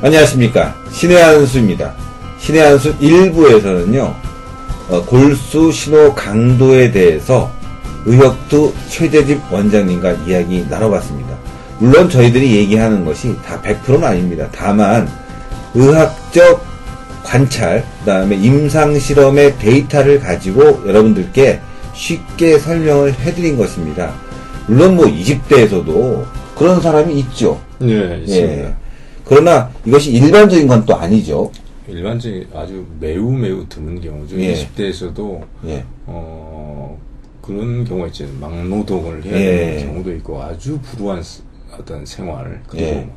안녕하십니까. 신의 한수입니다. 신의 한수 1부에서는요, 어, 골수 신호 강도에 대해서 의혁두 최재집 원장님과 이야기 나눠봤습니다. 물론 저희들이 얘기하는 것이 다 100%는 아닙니다. 다만, 의학적 관찰, 그 다음에 임상실험의 데이터를 가지고 여러분들께 쉽게 설명을 해드린 것입니다. 물론 뭐 20대에서도 그런 사람이 있죠. 예, 있습니다. 예. 그러나 이것이 일반적인 건 또 아니죠. 일반적인 아주 매우 매우 드문 경우죠. 예. 20대에서도 예. 어 그런 경우가 있죠. 막노동을 해야 예. 되는 경우도 있고 아주 불우한 스- 어떤 생활 그리고 예.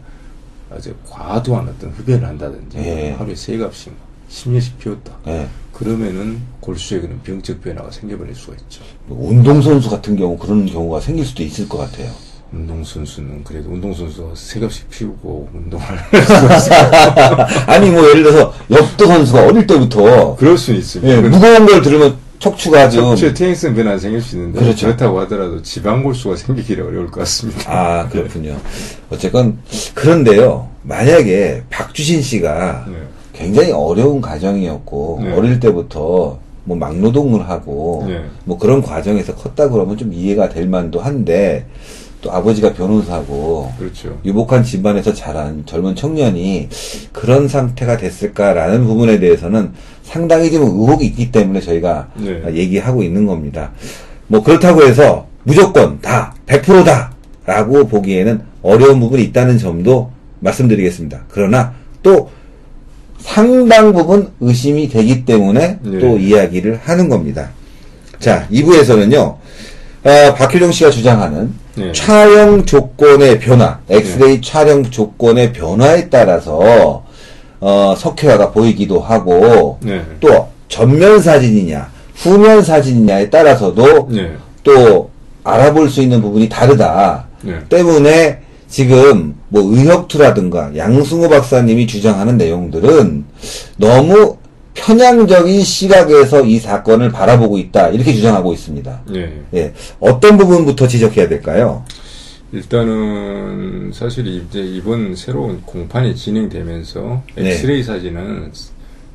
아주 과도한 어떤 흡연을 한다든지 예. 하루에 세 갑씩 10년씩 피웠다. 예. 그러면은 골수에 그런 병적 변화가 생겨버릴 수가 있죠. 운동선수 같은 경우 그런 경우가 생길 수도 있을 것 같아요. 운동선수는 그래도 운동선수가 세 갑씩 피우고 운동을 아니 뭐 예를 들어서 역도 선수가 어릴 때부터 그럴 수는 있습니다. 예, 무거운 걸 들으면 척추가 좀 척추에 퇴행성 변화가 생길 수 있는데 그렇죠. 그렇다고 하더라도 지방 골수가 생기기 어려울 것 같습니다. 아 그렇군요. 어쨌건 그런데요. 만약에 박주신 씨가 네. 굉장히 어려운 가정이었고 네. 어릴 때부터 뭐 막노동을 하고 네. 뭐 그런 과정에서 컸다 그러면 좀 이해가 될 만도 한데 또 아버지가 변호사고 그렇죠. 유복한 집안에서 자란 젊은 청년이 그런 상태가 됐을까라는 부분에 대해서는 상당히 좀 의혹이 있기 때문에 저희가 네. 얘기하고 있는 겁니다. 뭐 그렇다고 해서 무조건 다 100%다라고 보기에는 어려운 부분이 있다는 점도 말씀드리겠습니다. 그러나 또 상당 부분 의심이 되기 때문에 네. 또 이야기를 하는 겁니다. 자, 2부에서는요, 어, 박효정 씨가 주장하는 네. 촬영 조건의 변화, 엑스레이 촬영 조건의 변화에 따라서, 어, 석회화가 보이기도 하고, 네. 또 전면 사진이냐, 후면 사진이냐에 따라서도 네. 또 알아볼 수 있는 부분이 다르다. 네. 때문에 지금 뭐 의혁투라든가 양승호 박사님이 주장하는 내용들은 너무 편향적인 시각에서 이 사건을 바라보고 있다. 이렇게 주장하고 있습니다. 네. 예. 어떤 부분부터 지적해야 될까요? 일단은 사실 이제 이번 새로운 공판이 진행되면서 네. 엑스레이 사진은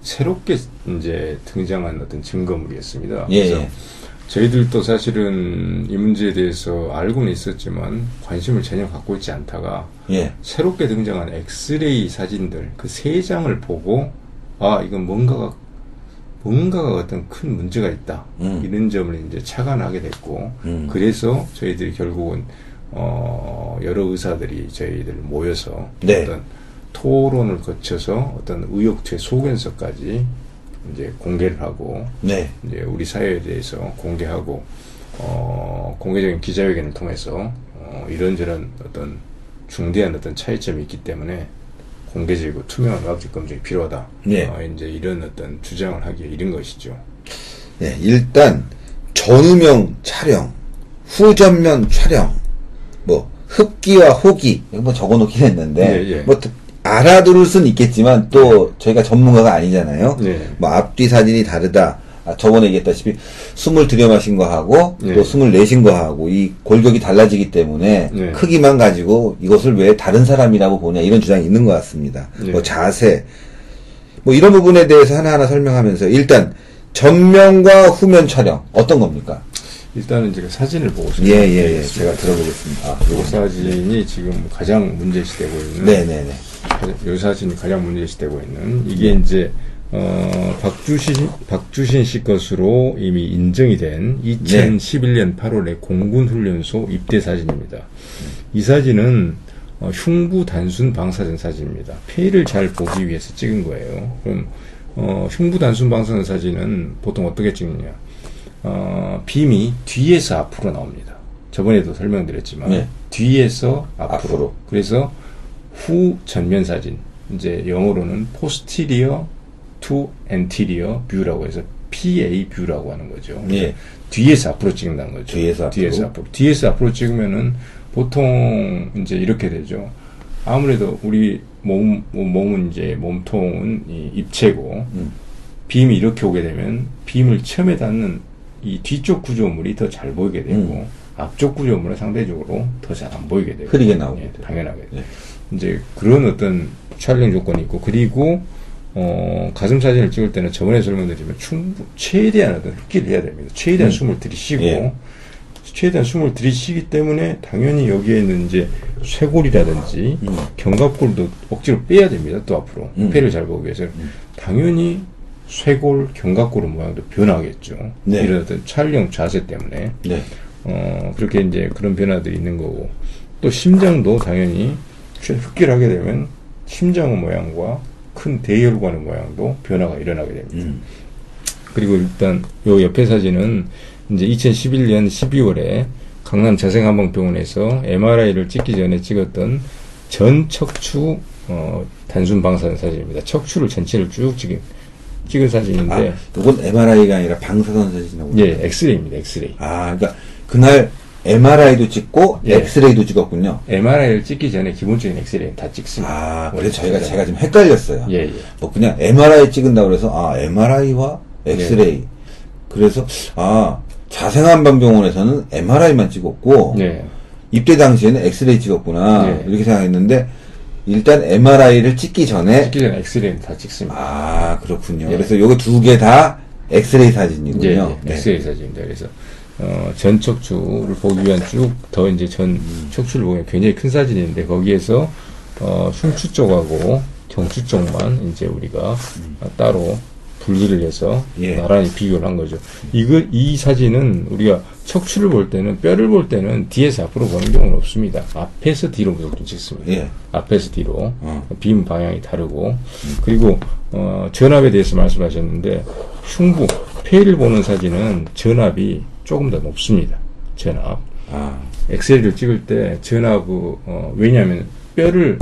새롭게 이제 등장한 어떤 증거물이었습니다. 예, 그래서 예. 저희들도 사실은 이 문제에 대해서 알고는 있었지만 관심을 전혀 갖고 있지 않다가 예. 새롭게 등장한 엑스레이 사진들 그 세 장을 보고 아 이건 뭔가가 뭔가가 어떤 큰 문제가 있다 음. 이런 점을 이제 착안하게 됐고 음. 그래서 저희들이 결국은 어 여러 의사들이 저희들 모여서 네. 어떤 토론을 거쳐서 어떤 의혹투의 소견서까지 이제 공개를 하고 네. 이제 우리 사회에 대해서 공개하고 어, 공개적인 기자회견을 통해서 어, 이런저런 어떤 중대한 어떤 차이점이 있기 때문에 공개적이고 투명한 의학적 검증이 필요하다. 네. 어, 이제 이런 어떤 주장을 하기에 이른 것이죠. 예, 일단 전후명 촬영, 후전면 촬영, 뭐 흡기와 호기 뭐 적어놓긴 했는데 예, 예. 뭐 드- 알아들을 수는 있겠지만 또 저희가 전문가가 아니잖아요. 네. 뭐 앞뒤 사진이 다르다. 아, 저번에 얘기했다시피 숨을 들여마신 거하고 네. 또 숨을 내신 거하고 이 골격이 달라지기 때문에 네. 크기만 가지고 이것을 왜 다른 사람이라고 보냐 이런 주장이 있는 것 같습니다. 네. 뭐 자세 뭐 이런 부분에 대해서 하나하나 설명하면서 일단 전면과 후면 촬영 어떤 겁니까? 일단은 제가 사진을 보고 예, 예, 예. 설명드리겠습니다. 제가 들어보겠습니다. 아, 이 사진이 지금 가장 문제시되고 있는 네네네. 이 사진이 가장 문제시되고 있는 이게 이제 어, 박주신 박주신 씨 것으로 이미 인정이 된 2011년 8월에 공군 훈련소 입대 사진입니다. 이 사진은 어, 흉부 단순 방사선 사진입니다. 폐를 잘 보기 위해서 찍은 거예요. 그럼 어, 흉부 단순 방사선 사진은 보통 어떻게 찍느냐? 어, 빔이 뒤에서 앞으로 나옵니다. 저번에도 설명드렸지만 네. 뒤에서 앞으로. 앞으로. 그래서 후 전면 사진 이제 영어로는 posterior to anterior view라고 해서 PA view라고 하는 거죠. 예. 뒤에서 앞으로 찍는다는 거죠. 뒤에서 앞으로. 뒤에서 앞으로. 뒤에서 앞으로 찍으면은 보통 이제 이렇게 되죠. 아무래도 우리 몸 몸은 이제 몸통은 이 입체고 음. 빔이 이렇게 오게 되면 빔을 처음에 닿는 이 뒤쪽 구조물이 더 잘 보이게 되고 음. 앞쪽 구조물은 상대적으로 더 잘 안 보이게 되고 흐리게 나오게 예. 당연하게 예. 이제 그런 어떤 촬영 조건이 있고 그리고 어, 가슴 사진을 찍을 때는 저번에 설명드리면 충분 최대한 어떤 흡기를 해야 됩니다. 최대한 숨을 들이쉬고 예. 최대한 숨을 들이쉬기 때문에 당연히 여기에는 이제 쇄골이라든지 견갑골도 억지로 빼야 됩니다. 또 앞으로 음. 폐를 잘 보기 위해서 당연히 쇄골, 견갑골의 모양도 변하겠죠. 네. 이런 어떤 촬영 자세 때문에 네. 어, 그렇게 이제 그런 변화들이 있는 거고, 또 심장도 당연히 흡기를 하게 되면 심장의 모양과 큰 대혈관의 모양도 변화가 일어나게 됩니다. 음. 그리고 일단 요 옆에 사진은 이제 2011년 12월에 강남 자생한방병원에서 MRI를 찍기 전에 찍었던 전 척추 어, 단순 방사선 사진입니다. 척추를 전체를 쭉 찍은 찍은 사진인데 아, 이건 MRI가 아니라 방사선 사진이라고. 예, 엑스레이입니다. 엑스레이. 아, 그러니까 그날 MRI도 찍고 예. 엑스레이도 찍었군요. MRI를 찍기 전에 기본적인 엑스레이는 다 찍습니다. 아, 원래 그래서 저희가. 제가 좀 헷갈렸어요. 예, 예. 뭐 그냥 MRI 찍은다고 그래서 아, MRI와 엑스레이. 그래서 아, 자생한방병원에서는 MRI만 찍었고 네. 입대 당시에는 엑스레이 찍었구나. 네. 이렇게 생각했는데 일단 MRI를 찍기 전에 찍기 전에 엑스레이는 다 찍습니다. 아, 그렇군요. 예. 그래서 요거 두 개 다 엑스레이 사진이군요. 예, 예. 네. 엑스레이 사진입니다. 그래서 어, 전 척추를 보기 위한 쭉 더 이제 전 척추를 보면 굉장히 큰 사진인데 거기에서 어, 흉추 쪽하고 경추 쪽만 이제 우리가 어, 따로 분리를 해서 예. 나란히 비교를 한 거죠. 이거 이 사진은 우리가 척추를 볼 때는 뼈를 볼 때는 뒤에서 앞으로 보는 경우는 없습니다. 앞에서 뒤로 무조건 찍습니다. 예. 앞에서 뒤로 어. 빔 방향이 다르고 그리고 어, 전압에 대해서 말씀하셨는데 흉부 폐를 보는 사진은 전압이 조금 더 높습니다. 전압 아, 엑스레이를 찍을 때 전압 어, 왜냐하면 뼈를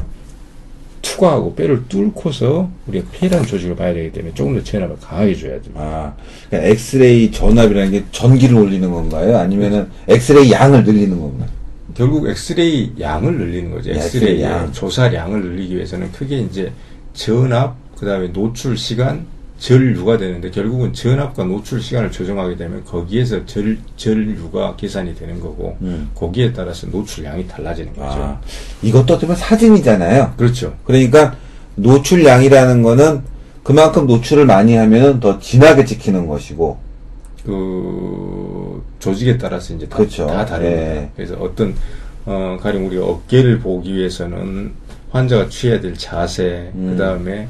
투과하고 뼈를 뚫고서 우리가 폐라는 조직을 봐야 되기 때문에 조금 더 전압을 강하게 줘야 됩니다. 아, 그러니까 엑스레이 전압이라는 게 전기를 올리는 건가요? 아니면은 엑스레이 양을 늘리는 건가요? 결국 엑스레이 양을 늘리는 거죠. 네, 엑스레이. 양, 조사량을 늘리기 위해서는 크게 이제 전압, 그 다음에 노출 시간, 전류가 되는데 결국은 전압과 노출 시간을 조정하게 되면 거기에서 절, 전류가 계산이 되는 거고 음. 거기에 따라서 노출량이 달라지는 거죠. 아, 이것도 어쩌면 사진이잖아요. 그렇죠. 그러니까 노출량이라는 거는 그만큼 노출을 많이 하면 더 진하게 찍히는 것이고, 그 조직에 따라서 이제 다, 그렇죠. 다 다릅니다. 예. 그래서 어떤 어 가령 우리가 어깨를 보기 위해서는 환자가 취해야 될 자세, 음. 그 다음에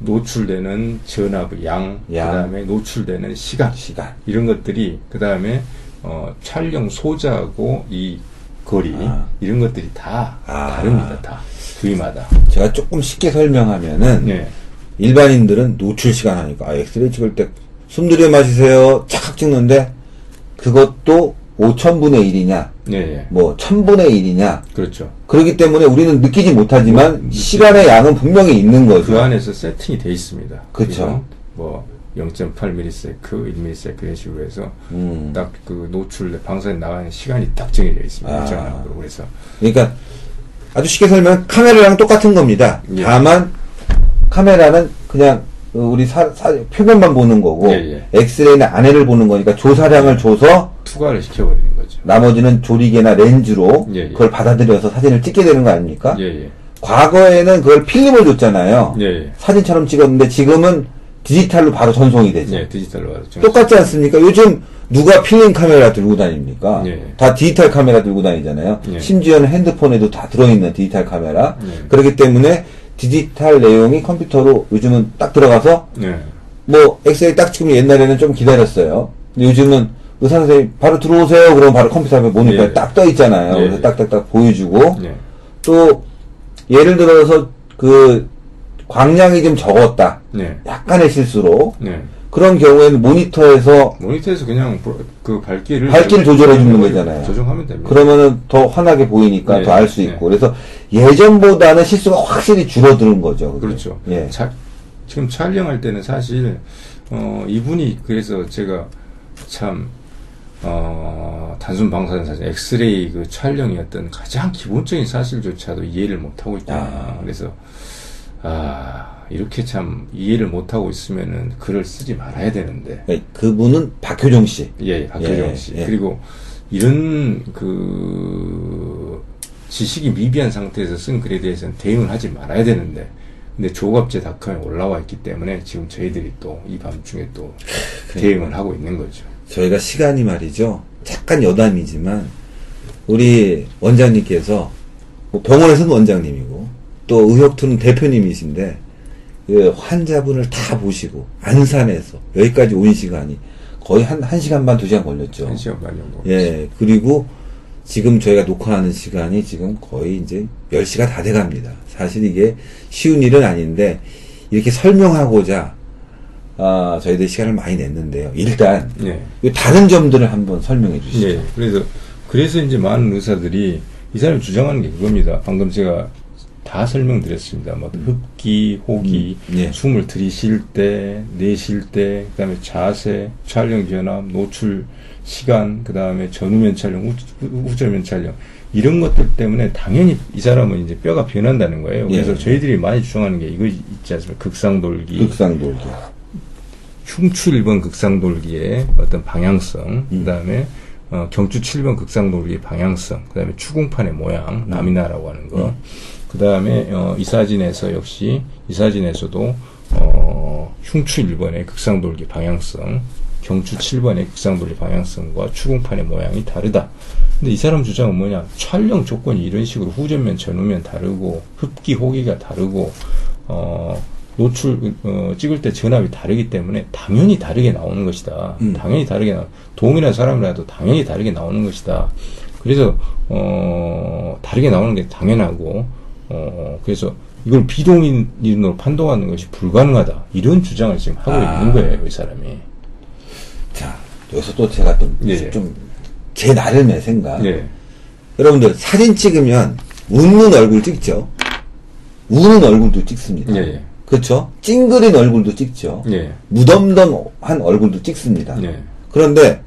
노출되는 전압의 양, 양. 그 다음에 노출되는 시간, 시간. 이런 것들이 그 다음에 어 촬영 소자하고 이 거리 아. 이런 것들이 다 아. 다릅니다. 다 부위마다. 제가 조금 쉽게 설명하면은, 네. 일반인들은 노출 시간 하니까, 아, 엑스레이 찍을 때 숨 들여 마시세요. 착 찍는데, 그것도 5천분의 1이냐, 네, 예. 뭐, 1000분의 1이냐, 그렇죠. 그렇기 때문에 우리는 느끼지 못하지만 뭐, 시간의 양은 분명히 있는 거죠. 그 안에서 세팅이 돼 있습니다. 그쵸. 뭐 0.8ms, 1ms 이런 식으로 해서 음. 딱그 노출 방사에 나가는 시간이 딱 정해져 있습니다. 아. 그래서 그러니까 아주 쉽게 설명 카메라랑 똑같은 겁니다. 예. 다만 카메라는 그냥 어, 우리 사, 사- 표면만 보는 거고 예, 엑스레이는 안에를 보는 거니까 조사량을 줘서 투과를 시켜버리는 거죠. 나머지는 조리개나 렌즈로 예, 예. 그걸 받아들여서 사진을 찍게 되는 거 아닙니까? 예, 예. 과거에는 그걸 필름을 줬잖아요. 예, 예. 사진처럼 찍었는데 지금은 디지털로 바로 전송이 되죠. 예, 디지털로 하죠. 똑같지 않습니까? 요즘 누가 필름 카메라 들고 다닙니까? 예. 다 디지털 카메라 들고 다니잖아요. 예. 심지어는 핸드폰에도 다 들어있는 디지털 카메라. 예. 그렇기 때문에 디지털 내용이 컴퓨터로 요즘은 딱 들어가서 예. 뭐 엑스레이 딱 찍으면 옛날에는 좀 기다렸어요. 근데 요즘은 의사 선생님 바로 들어오세요. 그러면 바로 컴퓨터 앞에 모니터에 예. 딱떠 있잖아요. 예. 그래서 딱딱딱 보여주고 예. 또 예를 들어서 그 광량이 좀 적었다. 네. 약간의 실수로 네. 그런 경우에는 모니터에서 모니터에서 그냥 보- 그 밝기를 밝기를 조절해 주는 거잖아요. 조정하면 됩니다. 그러면은 더 환하게 보이니까 네, 더알수 네. 있고 그래서 예전보다는 실수가 확실히 줄어드는 거죠. 그게. 그렇죠. 예. 자- 지금 촬영할 때는 사실 어, 이분이 그래서 제가 참 어, 단순 방사선 사진, 엑스레이 그 촬영이 어떤 가장 기본적인 사실조차도 이해를 못 하고 있다. 아. 그래서 아 이렇게 참 이해를 못 하고 있으면은 글을 쓰지 말아야 되는데. 예, 그분은 박효정 씨. 예, 박효정 예, 씨. 예. 그리고 이런 그 지식이 미비한 상태에서 쓴 글에 대해서는 대응을 하지 말아야 되는데 근데 조갑제닷컴에 올라와 있기 때문에 지금 저희들이 또 이 밤중에 또 대응을 하고 있는 거죠. 저희가 시간이 말이죠. 잠깐 여담이지만 우리 원장님께서 뭐 병원에서는 원장님이고 또 의협투는 대표님이신데 그 환자분을 다 보시고 안산에서 여기까지 온 시간이 거의 한, 한 시간 반, 두 시간 걸렸죠. 한 시간 반 정도. 예, 그리고 지금 저희가 녹화하는 시간이 지금 거의 이제 10시가 다 돼갑니다. 사실 이게 쉬운 일은 아닌데, 이렇게 설명하고자, 아, 저희들 시간을 많이 냈는데요. 일단, 예. 이 다른 점들을 한번 설명해 주시죠. 예. 그래서 그래서 이제 많은 의사들이 이 사람이 주장하는 게 그겁니다. 방금 제가 다 설명드렸습니다. 뭐 흡기, 호기, 음, 예. 숨을 들이쉴 때, 내쉴 때, 그다음에 자세, 촬영 변화, 노출 시간, 그다음에 전후면 촬영, 후, 후- 후절면 촬영 이런 것들 때문에 당연히 이 사람은 이제 뼈가 변한다는 거예요. 그래서 예. 저희들이 많이 주장하는 게 이거 있지 않습니까? 극상돌기, 극상돌기. 흉추 1번 극상돌기의 어떤 방향성, 음. 그 다음에 어, 경추 7번 극상돌기의 방향성, 그 다음에 추궁판의 모양, 음. 라미나라고 하는 거, 그 다음에 어, 이 사진에서 역시 이 사진에서도 어, 흉추 1번의 극상돌기 방향성, 경추 7번의 극상돌기 방향성과 추궁판의 모양이 다르다. 근데 이 사람 주장은 뭐냐? 촬영 조건이 이런 식으로 후전면, 전후면 다르고 흡기, 호기가 다르고 어, 노출 어, 찍을 때 전압이 다르기 때문에 당연히 다르게 나오는 것이다. 음. 당연히 다르게 나. 동일한 사람이라도 당연히 다르게 나오는 것이다. 그래서 어, 다르게 나오는 게 당연하고 어, 그래서 이걸 비동인으로 판독하는 것이 불가능하다. 이런 주장을 지금 하고 아. 있는 거예요, 이 사람이. 자, 여기서 또 제가 좀, 예. 좀, 제 나름의 생각. 네. 여러분들, 사진 찍으면, 웃는 얼굴 찍죠? 우는 얼굴도 찍습니다. 예, 예. 그렇죠? 찡그린 얼굴도 찍죠? 예. 무덤덤한 얼굴도 찍습니다. 예. 그런데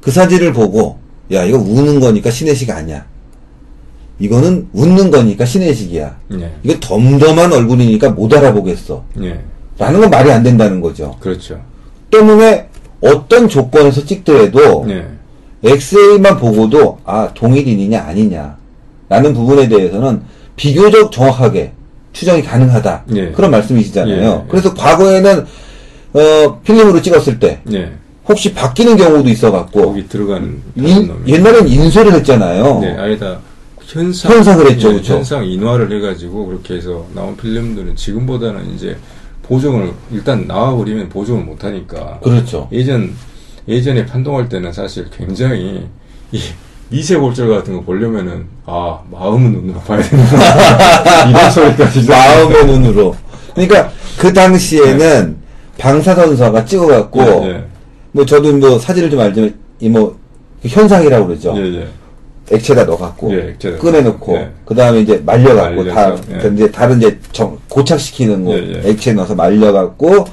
그 사진을 보고 야 이거 우는 거니까 신혜식 아니야. 이거는 웃는 거니까 신혜식이야. 예. 이거 덤덤한 얼굴이니까 못 알아보겠어. 예. 라는 건 말이 안 된다는 거죠. 그렇죠. 때문에 어떤 조건에서 찍더라도 예. 엑스레이만 보고도 아 동일인이냐 아니냐 라는 부분에 대해서는 비교적 정확하게 추정이 가능하다 예. 그런 말씀이시잖아요. 예. 그래서 과거에는 어, 필름으로 찍었을 때 예. 혹시 바뀌는 경우도 있어갖고 거기 들어가는 인-. 옛날엔 인쇄를 했잖아요. 네, 아니다. 현상, 현상을 했죠, 예, 그쵸? 현상 인화를 해가지고 그렇게 해서 나온 필름들은 지금보다는 이제 보정을 일단 나와버리면 보정을 못하니까 그렇죠. 예전 예전에 판독할 때는 사실 굉장히 이 미세 골절 같은 거 보려면은 아 마음은 눈으로 봐야 된다 이런 소리까지 마음의 눈으로. 그러니까 그 당시에는 방사선사가 찍어갖고 예, 뭐 저도 뭐 사진을 좀 알지만 이 뭐 현상이라고 그러죠. 액체다 넣어갖고 예, 액체에다 꺼내놓고 예. 그 다음에 이제 말려갖고 다 말려서, 예. 이제 다른 이제 정- 고착시키는 거 예, 예. 액체 넣어서 말려갖고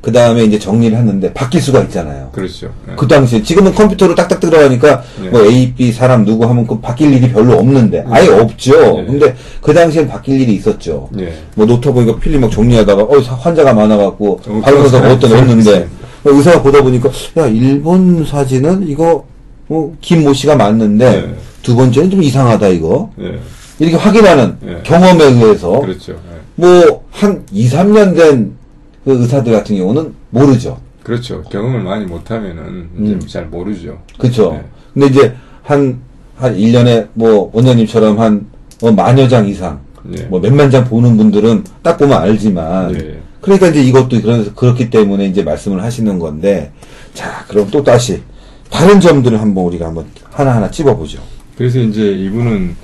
그 다음에 이제 정리를 했는데 바뀔 수가 있잖아요. 그렇죠. 예. 그 당시에 지금은 컴퓨터로 딱딱 들어가니까 예. 뭐 A, B 사람 누구 하면 그 바뀔 일이 별로 없는데 아예 없죠. 예. 근데 그 당시엔 바뀔 일이 있었죠. 예. 뭐 노트북 이거 필름 막 정리하다가 어 사- 환자가 많아갖고 어, 발견해서 그런 어떤 사람 넣었는데 있어요. 의사가 보다 보니까 야 일본 사진은 이거 뭐 김모 씨가 맞는데 예. 두 번째는 좀 이상하다 이거 예. 이렇게 확인하는 예. 경험에 의해서 그렇죠. 예. 뭐한 2, 3년 된 그 의사들 같은 경우는 모르죠. 그렇죠. 경험을 많이 못하면은 음. 잘 모르죠. 그쵸. 네. 근데 이제 한, 한 1년에 뭐 원장님처럼 한 뭐 만여 장 이상, 네. 뭐 몇만 장 보는 분들은 딱 보면 알지만, 네. 그러니까 이제 이것도 그래서 그렇기 때문에 이제 말씀을 하시는 건데, 자, 그럼 또 다시 다른 점들을 한번 우리가 한번 하나하나 찝어보죠. 그래서 이제 이분은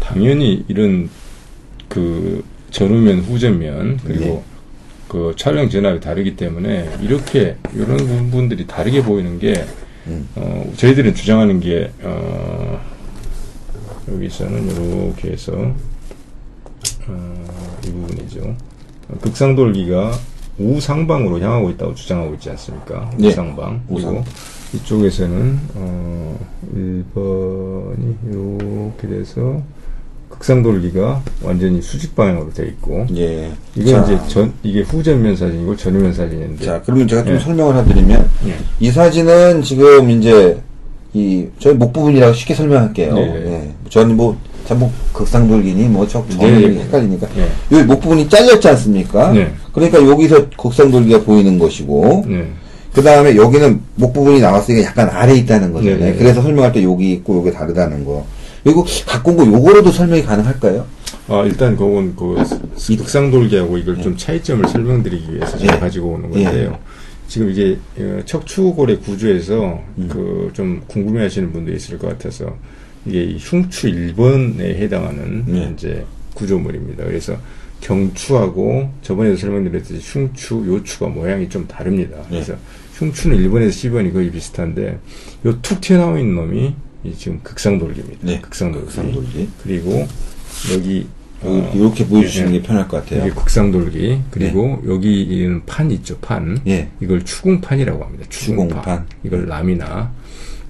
당연히 이런 그 전후면 후전면 그리고 네. 그 촬영 전압이 다르기 때문에 이렇게 이런 부분들이 다르게 보이는 게 음. 어, 저희들은 주장하는 게 어, 여기서는 이렇게 해서 어, 이 부분이죠. 어, 극상돌기가 우상방으로 향하고 있다고 주장하고 있지 않습니까? 네. 우상방. 그리고 우상. 이쪽에서는 어 1번이 이렇게 돼서 극상 돌기가 완전히 수직 방향으로 돼 있고 예. 이건 자, 이제 전 이게 후전면 사진이고 전후면 사진인데 자, 그러면 제가 좀 예. 설명을 해드리면, 예. 이 사진은 지금 이제 이 저희 목 부분이라고 쉽게 설명할게요. 네. 예. 저는 뭐 잠복 극상 돌기니 뭐 저, 네, 저는 네. 헷갈리니까 네. 여기 목 부분이 잘렸지 않습니까? 네. 그러니까 여기서 극상 돌기가 보이는 것이고 네. 그 다음에 여기는 목 부분이 나왔으니까 약간 아래 에 있다는 거잖아요. 네, 네. 그래서 설명할 때 여기 있고 여기 다르다는 거. 그리고 갖고 온 거 요거로도 설명이 가능할까요? 아, 일단 그건 그 극상 돌기하고 이걸 좀 차이점을 설명드리기 위해서 제가 예. 가지고 오는 예. 건데요. 지금 이게 어, 척추골의 구조에서 음. 그좀 궁금해하시는 분도 있을 것 같아서 이게 이 흉추 1번에 해당하는 네. 이제 구조물입니다. 그래서 경추하고 저번에도 설명드렸듯이 흉추, 요추가 모양이 좀 다릅니다. 네. 그래서 흉추는 1번에서 10번이 거의 비슷한데 요 툭 튀어나와 있는 놈이 이 지금 극상 돌기입니다. 네. 극상 돌기. 극상 돌기. 그리고 여기 어, 이렇게 보여주시는 예, 게 편할 것 같아요. 이게 극상돌기 그리고 여기는 판 있죠 판 예. 이걸 추궁판이라고 합니다 추궁판, 추궁판. 이걸 라미나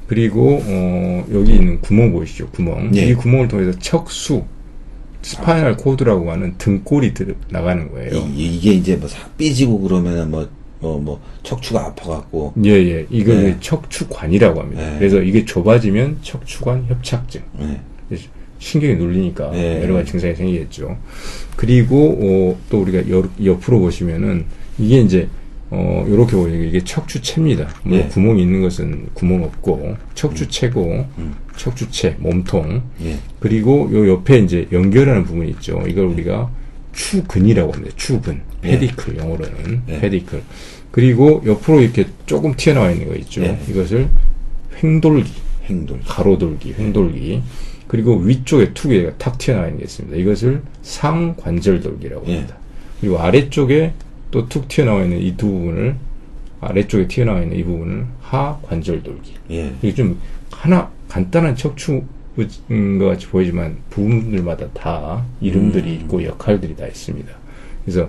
그리고 어, 여기 있는 구멍 보이시죠 구멍 예. 이 구멍을 통해서 척수 spinal cord라고 하는 등골이 들, 나가는 거예요 이, 게 이제 뭐싹 삐지고 그러면은 뭐, 뭐, 뭐, 척추가 아파갖고. 예 예 이걸 네. 척추관이라고 합니다 네. 그래서 이게 좁아지면 척추관 협착증 예. 신경이 눌리니까 네. 여러 가지 증상이 생기겠죠. 그리고 어, 또 우리가 옆, 옆으로 보시면은 이게 이제 어 요렇게 게 이게 척추체입니다. 뭐 네. 구멍이 있는 것은 구멍 없고 척추체고 음. 척추체 몸통 예. 그리고 요 옆에 이제 연결하는 부분이 있죠. 이걸 우리가 추근이라고 합니다. 추근 네. 페디클 영어로는 네. 페디클 그리고 옆으로 이렇게 조금 튀어나와 있는 거 있죠. 네. 이것을 횡돌기 행돌. 가로돌기, 횡돌기, 그리고 위쪽에 두 개가 탁 튀어나와 있는 게 있습니다. 이것을 상관절돌기라고 예. 합니다. 그리고 아래쪽에 또 툭 튀어나와 있는 이 두 부분을 아래쪽에 튀어나와 있는 이 부분을 하관절 돌기. 예. 이게 좀 하나 간단한 척추인 것 같이 보이지만 부분들마다 다 이름들이 음. 있고 역할들이 다 있습니다. 그래서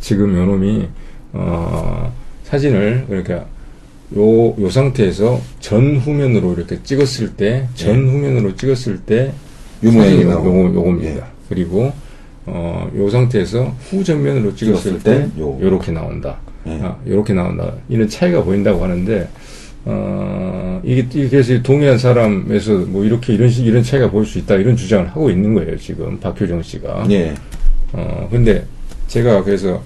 지금 요놈이 어, 사진을 그러니까 요, 요 상태에서 전 후면으로 이렇게 찍었을 때, 전후면으로 찍었을 때, 네. 요 모양이. 요거, 요겁니다. 예. 그리고, 어, 요 상태에서 후 전면으로 찍었을 찍었을 때, 때 요. 요렇게 나온다. 예. 아, 요렇게 나온다. 이런 차이가 보인다고 하는데, 어, 이게, 이게 그래서 동일한 사람에서 뭐 이렇게 이런 식, 이런 차이가 보일 수 있다. 이런 주장을 하고 있는 거예요, 지금. 박효정 씨가. 예. 어, 근데 제가 그래서,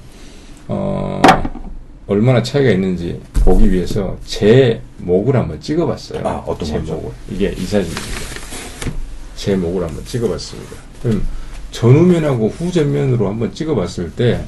어, 얼마나 차이가 있는지 보기 위해서 제 목을 한번 찍어봤어요. 아, 어떤 제 거죠? 목을. 이게 이 사진입니다. 제 목을 한번 찍어봤습니다. 그럼 전후면하고 후전면으로 한번 찍어봤을 때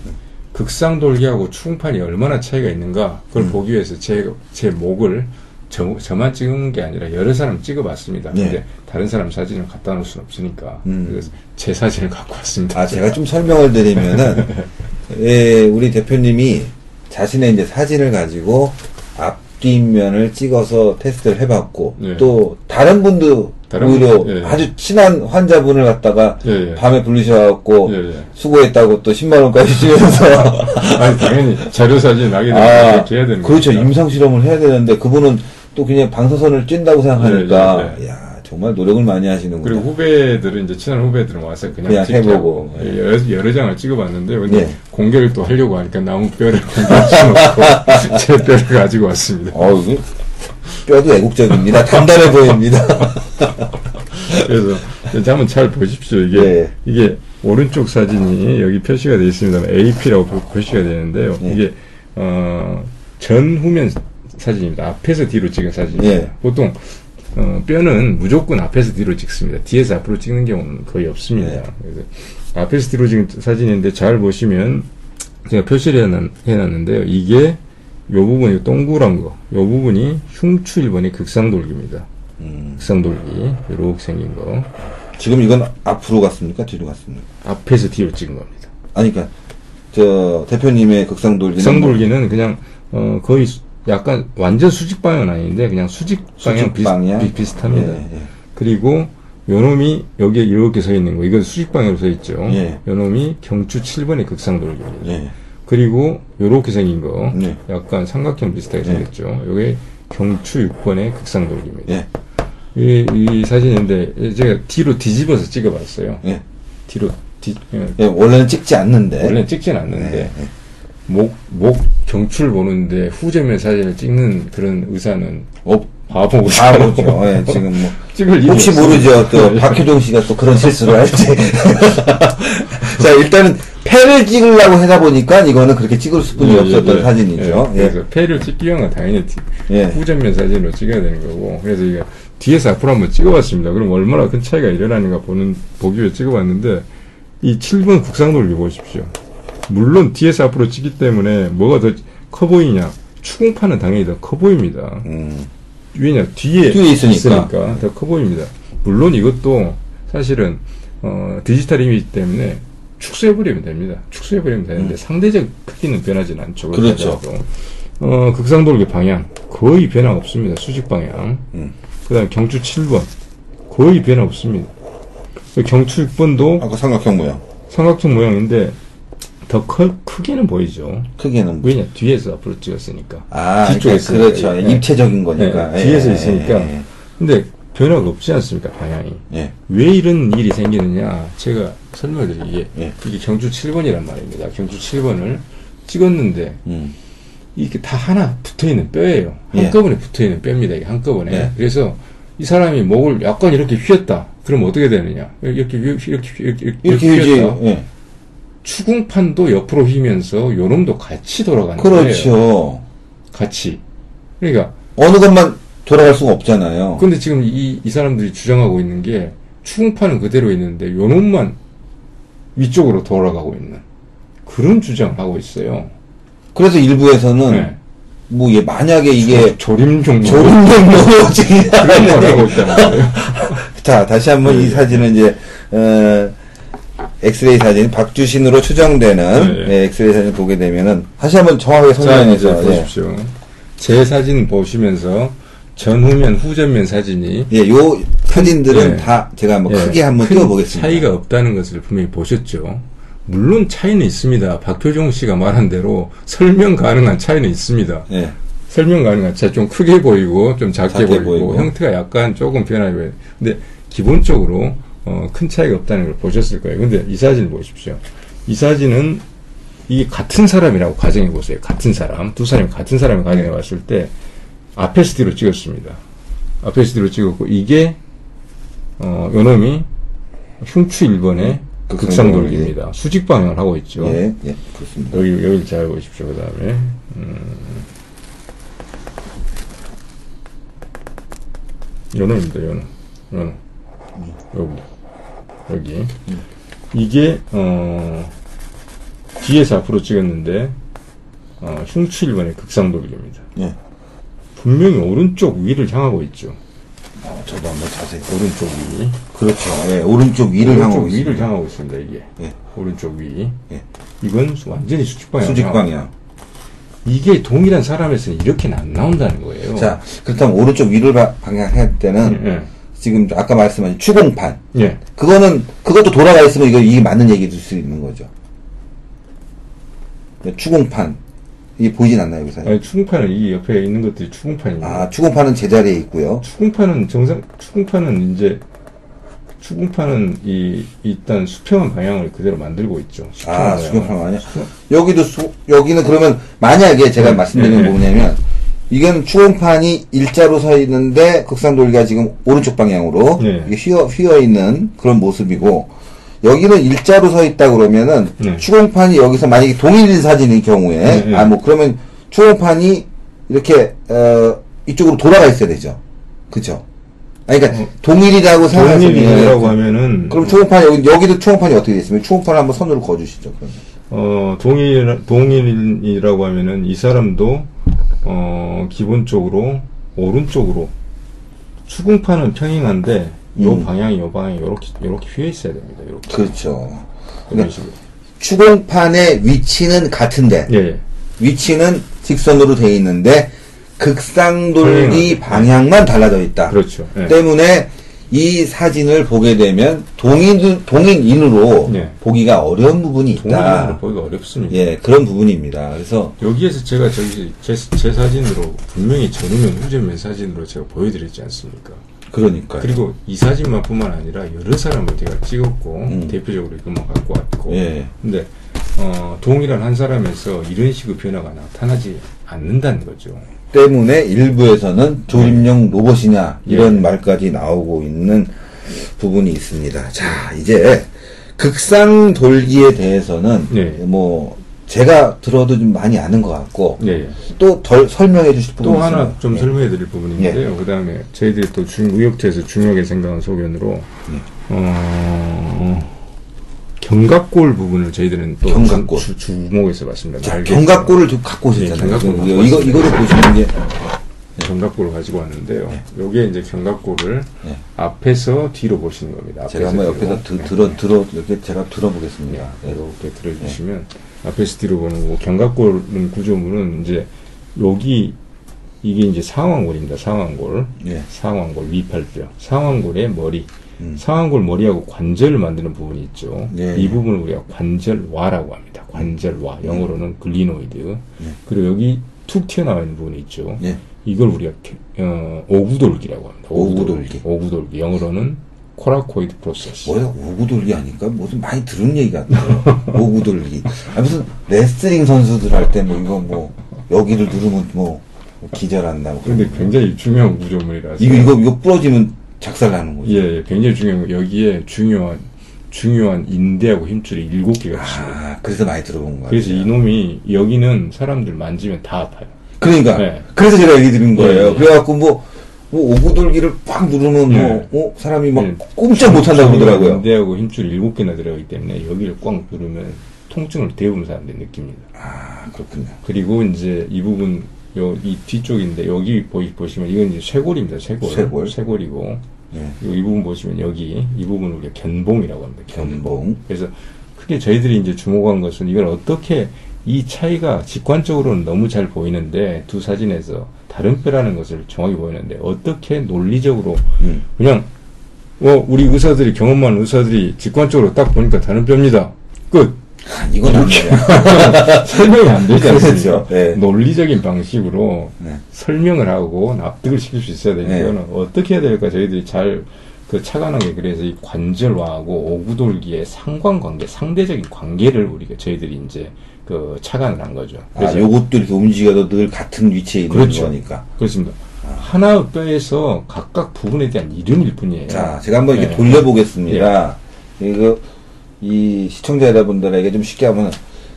극상 돌기하고 충판이 얼마나 차이가 있는가 그걸 음. 보기 위해서 제, 제 목을 저, 저만 찍은 게 아니라 여러 사람 찍어봤습니다. 네. 근데 다른 사람 사진을 갖다 놓을 수는 없으니까 음. 그래서 제 사진을 갖고 왔습니다. 아, 제가 좀 설명을 드리면은, 예, 우리 대표님이 자신의 이제 사진을 가지고 앞 뒷면을 찍어서 테스트를 해봤고, 예. 또 다른 분도 다른 오히려 분, 예. 아주 친한 환자분을 갖다가 예, 예. 밤에 부르셔갖고 예, 예. 수고했다고 또 10만 원까지 주면서 아니 당연히 자료 사진 나게 되면 아, 그렇게 해야 되는 그렇죠. 거니까. 임상 실험을 해야 되는데 그분은 또 그냥 방사선을 찐다고 생각하니까 예, 예, 야 정말 노력을 많이 하시는구나. 그리고 후배들은 이제 친한 후배들은 와서 그냥, 그냥 해보고. 예. 여러, 여러 장을 찍어봤는데 근데 예. 공개를 또 하려고 하니까 나무 뼈를 공개할 수 없고 제 뼈를 가지고 왔습니다. 어, 뼈도 애국적입니다. 단단해 보입니다. 그래서 이제 한번 잘 보십시오. 이게 예. 이게 오른쪽 사진이 여기 표시가 되어 있습니다. AP라고 표- 표시가 되는데요. 예. 이게 어, 전 후면 사진입니다. 앞에서 뒤로 찍은 사진입니다. 예. 보통 어, 뼈는 무조건 앞에서 뒤로 찍습니다. 뒤에서 앞으로 찍는 경우는 거의 없습니다. 예. 그래서 앞에서 뒤로 찍은 사진인데 잘 보시면 제가 표시를 해놨, 해놨는데요. 이게 요 부분이 동그란 거, 요 부분이 흉추 1번의 극상돌기입니다. 음, 극상돌기 이렇게 생긴 거 지금 이건 앞으로 갔습니까? 뒤로 갔습니까? 앞에서 뒤로 찍은 겁니다. 아니, 그니까, 저, 대표님의 극상돌기는. 극상돌기는 그냥 어 거의 수- 약간 완전 수직 방향은 아닌데 그냥 수직 방향, 수직 방향? 비슷, 비슷합니다. 예, 예. 그리고 요 놈이 여기에 이렇게 서 있는 거 이건 수직 방향으로 서 있죠. 예. 요 놈이 경추 7번의 극상돌기입니다. 예. 그리고 요렇게 생긴 거 네. 약간 삼각형 비슷하게 네. 생겼죠. 요게 경추 6번의 극상돌기입니다. 예. 이, 이 사진인데 제가 뒤로 뒤집어서 찍어봤어요. 예. 뒤로 뒤 예, 예, 원래는 찍지 않는데. 원래 찍진 않는데 네, 네. 목, 목 경추를 보는데 후제면 사진을 찍는 그런 의사는 없, 바보고 바보죠. 예, 지금 뭐 찍을 혹시. 모르죠. 또 네. 박효종 씨가 또 그런 실수를 할지. 자 일단은 패를 찍으려고 하다 보니까 이거는 그렇게 찍을 수뿐이 예, 없었던 예, 사진이죠. 예, 예. 그래서 패를 찍기 위한 건 당연히 뒤- 예. 후전면 사진으로 찍어야 되는 거고 그래서 이게 뒤에서 앞으로 한번 찍어봤습니다. 그럼 얼마나 큰 차이가 일어나는가 보는 보기 위해 찍어봤는데 이 7번 국상돌기 보십시오. 물론 뒤에서 앞으로 찍기 때문에 뭐가 더 커 보이냐? 추궁판은 당연히 더 커 보입니다. 음. 왜냐 뒤에, 뒤에 있으니까. 더커 보입니다. 물론 이것도 사실은 어, 디지털 이미지 때문에 축소해버리면 됩니다. 축소해버리면 되는데 상대적 크기는 변하지는 않죠. 음. 그렇죠. 하더라도. 어, 극상돌기 방향 거의 변화 없습니다. 수직 방향. 음. 그다음 경추 7번 거의 변화 없습니다. 그 경추 6번도 아까 삼각형 모양. 삼각형 모양인데 더 커, 크게는 보이죠. 크기는 왜냐 뒤에서 앞으로 찍었으니까. 아, 뒤쪽에 그러니까. 그렇죠. 예. 입체적인 거니까. 네, 예, 뒤에서 예, 있으니까. 예, 근데 변화가 없지 않습니까 방향이. 예. 왜 이런 일이 생기느냐 제가 설명드리기에 예. 이게 경주 7번이란 말입니다. 경주 7번을 찍었는데 음. 이게 다 하나 붙어있는 뼈예요. 예. 한꺼번에 붙어있는 뼈입니다. 이게 한꺼번에. 예. 그래서 이 사람이 목을 약간 이렇게 휘었다. 그럼 어떻게 되느냐? 이렇게 휘- 이렇게 이렇게 이렇게, 휘었다. 예. 추궁판도 옆으로 휘면서 요놈도 같이 돌아가는 거예요. 그렇죠. 같이. 그러니까 어느 것만 돌아갈 수가 없잖아요. 근데 지금 이, 이 사람들이 주장하고 있는 게 추궁판은 그대로 있는데 요놈만 위쪽으로 돌아가고 있는 그런 주장을 하고 있어요. 그래서 일부에서는 네. 뭐 예, 만약에 이게 조림 종목 조림용 노지기 그런 걸 하고 거예요. 자, 다시 한번 네. 이 사진은 이제, 어, 엑스레이 사진, 박주신으로 추정되는 네. 예, 엑스레이 사진 보게 되면은, 다시 한번 정확하게 자, 이제 설명해서, 예. 제 사진 보시면서 전후면 후전면 사진이 예, 요 사진들은 예. 다 제가 한번 예, 크게 한번 큰 띄워보겠습니다. 차이가 없다는 것을 분명히 보셨죠. 물론 차이는 있습니다. 박효종 씨가 말한 대로 설명 가능한 차이는 있습니다. 예, 설명 가능한 차이 좀 크게 보이고 좀 작게, 작게 보이고, 보이고. 형태가 약간 조금 변하고 해요. 근데 기본적으로 어, 큰 차이가 없다는 걸 보셨을 거예요. 근데 이 사진 보십시오. 이 사진은 이 같은 사람이라고 가정해 보세요. 같은 사람 두 사람이 같은 사람을 가정해 봤을 때 앞에서 뒤로 찍었습니다. 앞에서 뒤로 찍었고 이게 어, 요놈이 흉추 1번의 극상돌기입니다. 수직 방향을 하고 있죠. 예, 예, 그렇습니다. 여기 여기를 잘 보십시오. 그 다음에 음. 연어입니다. 연어. 연어. 여기 여기 이게 어 뒤에서 앞으로 찍었는데 어, 흉추 1번의 극상돌기입니다. 예. 분명히 오른쪽 위를 향하고 있죠. 어, 저도 한번 자세히. 오른쪽 위. 그렇죠. 예, 오른쪽 위를 오른쪽 향하고 위를 있습니다. 향하고 있습니다. 이게 예. 오른쪽 위. 예. 이건 수- 완전히 수직 방향. 수직 방향. 이게 동일한 사람에서는 이렇게는 안 나온다는 거예요. 자, 그렇다면 오른쪽 위를 바- 방향할 때는, 예, 지금 아까 말씀하신 추공판. 예. 예. 그거는, 그것도 돌아가 있으면 이거, 이게 맞는 얘기 될수 있는 거죠. 네, 추공판. 이게 보이진 않나요, 여기서? 아니, 추궁판은 이 옆에 있는 것들이 추궁판입니다. 아, 추공판은 제자리에 있고요. 추궁판은 정상, 추궁판은 이제, 추궁판은 이, 일단 수평한 방향을 그대로 만들고 있죠. 수평한 아, 방향을. 수평판 아니야? 수- 여기도 수, 여기는 그러면, 만약에 제가 네, 말씀드리는 네, 게 뭐냐면, 이건 추공판이 일자로 서 있는데, 극상돌기가 지금 오른쪽 방향으로, 네. 이게 휘어, 휘어 있는 그런 모습이고, 여기는 일자로 서 있다 그러면은, 네. 추공판이 여기서 만약에 동일인 사진인 경우에, 네, 네. 아, 뭐, 그러면 추공판이 이렇게, 어, 이쪽으로 돌아가 있어야 되죠. 그죠? 아니, 그러니까, 어, 동일이라고 생각하시면. 동일이라고 하면은, 그럼 추공판, 여기, 여기도 추공판이 어떻게 돼 있으면, 추공판을 한번 선으로 그어 주시죠, 그러면. 어, 동일, 동일이라고 하면은 이 사람도, 어, 기본적으로 오른쪽으로 추궁판은 평행한데 요 음. 방향이 요 방향이 요렇게 요렇게 휘어 있어야 됩니다. 요렇게 그렇죠. 이런 식으로. 추공판의 위치는 같은데 예, 예. 위치는 직선으로 돼 있는데 극상돌기 방향은, 방향만 달라져 있다. 그렇죠. 예. 때문에 이 사진을 보게 되면 동인 동인인으로 네. 보기가 어려운 부분이 동일으로 있다. 보기가 어렵습니다. 예, 그런 부분입니다. 그래서 여기에서 제가 저기 제, 제 사진으로 분명히 전후면 후전면 사진으로 제가 보여드렸지 않습니까? 그러니까 그리고 이 사진만뿐만 아니라 여러 사람을 제가 찍었고 음. 대표적으로 이것만 갖고 왔고 예. 근데 어, 동일한 한 사람에서 이런 식의 변화가 나타나지 않는다는 거죠. 때문에 일부에서는 조립용 로봇이냐 이런 말까지 나오고 있는 부분이 있습니다. 자 이제 극상 돌기에 대해서는 네. 뭐 제가 들어도 좀 많이 아는 것 같고 예. 또 덜 설명해 주실 부분이 또 하나 있습니다. 좀 예. 설명해 드릴 부분인데요. 그 다음에 저희들이 또 중, 의역투에서 중요하게 생각한 소견으로, 예. 어, 견갑골 부분을 저희들은 또 견갑골. 주, 주목해서 봤습니다. 자, 견갑골을 좀 갖고 오셨잖아요. 네, 견갑골 이거. 이거를 보시는 게 견갑골을 가지고 왔는데요. 요게 이제 네. 앞에서 뒤로 보시는 겁니다. 제가 앞에서 한번 옆에서. 드, 들어 들어 이렇게 제가 들어보겠습니다. 예. 이렇게 들어주시면 앞에서 뒤로 보는 거고 견갑골 구조물은 이제 여기 이게 이제 상완골입니다. 상완골, 예. 상완골 위팔뼈, 상완골의 머리, 음. 상완골 머리하고 관절을 만드는 부분이 있죠. 예. 이 부분을 우리가 관절와라고 합니다. 관절와 영어로는 glenoid. 그리고 여기 툭 튀어나와 있는 부분이 있죠. 예. 이걸 우리가 개- 어, 오구돌기라고 합니다. 오구돌기. 오구돌기. 영어로는 coracoid process. 뭐야 오구돌기 하니까 무슨 많이 들은 얘기 같아요. 오구돌기. 아, 무슨 레슬링 선수들 할 때 뭐 이거 뭐 여기를 누르면 뭐, 뭐 기절한다고. 근데 굉장히 중요한 구조물이라서. 이거 이거 이거 부러지면 작살나는 거죠. 예, 예, 굉장히 중요한 거. 여기에 중요한 중요한 인대하고 힘줄이 일곱 개가 있습니다. 아 그래서 많이 들어본 거예요. 그래서 이놈이 여기는 사람들 만지면 다 아파요. 그러니까 네. 그래서 제가 얘기 드린 거예요. 예, 예. 그래갖고 뭐, 뭐 오구돌기를 빡 누르면 예. 뭐 어, 사람이 막 예. 꼼짝 못한다고 그러더라고요. 인대하고 힘줄이 일곱 개나 들어가기 때문에 여기를 꽉 누르면 통증을 대부분 사람들이 느낍니다. 아 그렇군요. 그리고 이제 이 부분 요이 뒤쪽인데 여기 보이 보시면 이건 이제 쇄골입니다. 쇄골. 쇄골. 쇄골이고 예. 이, 이 부분 보시면 여기 이 부분을 우리가 견봉이라고 합니다. 견봉. 그래서 크게 저희들이 이제 주목한 것은 이걸 어떻게 이 차이가 직관적으로는 너무 잘 보이는데 두 사진에서 다른 뼈라는 것을 정확히 보이는데 어떻게 논리적으로 음. 그냥 어 우리 의사들이 경험 많은 의사들이 직관적으로 딱 보니까 다른 뼈입니다. 끝. 아, 이건 안 돼요. 설명이 안 되지 않습니까? 그렇죠. 네. 논리적인 방식으로 네. 설명을 하고 납득을 시킬 수 있어야 되니까 네. 어떻게 해야 될까 저희들이 잘그 착안하게 그래서 이 관절화하고 오구돌기의 상관관계, 상대적인 관계를 우리가 저희들이 이제 그 착안을 한 거죠. 아, 요것도 이렇게 움직여도 늘 같은 위치에 있는 그렇죠. 거니까. 그렇습니다. 하나의 뼈에서 각각 부분에 대한 이름일 뿐이에요. 자, 제가 한번 이렇게 네. 돌려보겠습니다. 이거, 이 시청자 여러분들에게 좀 쉽게 하면,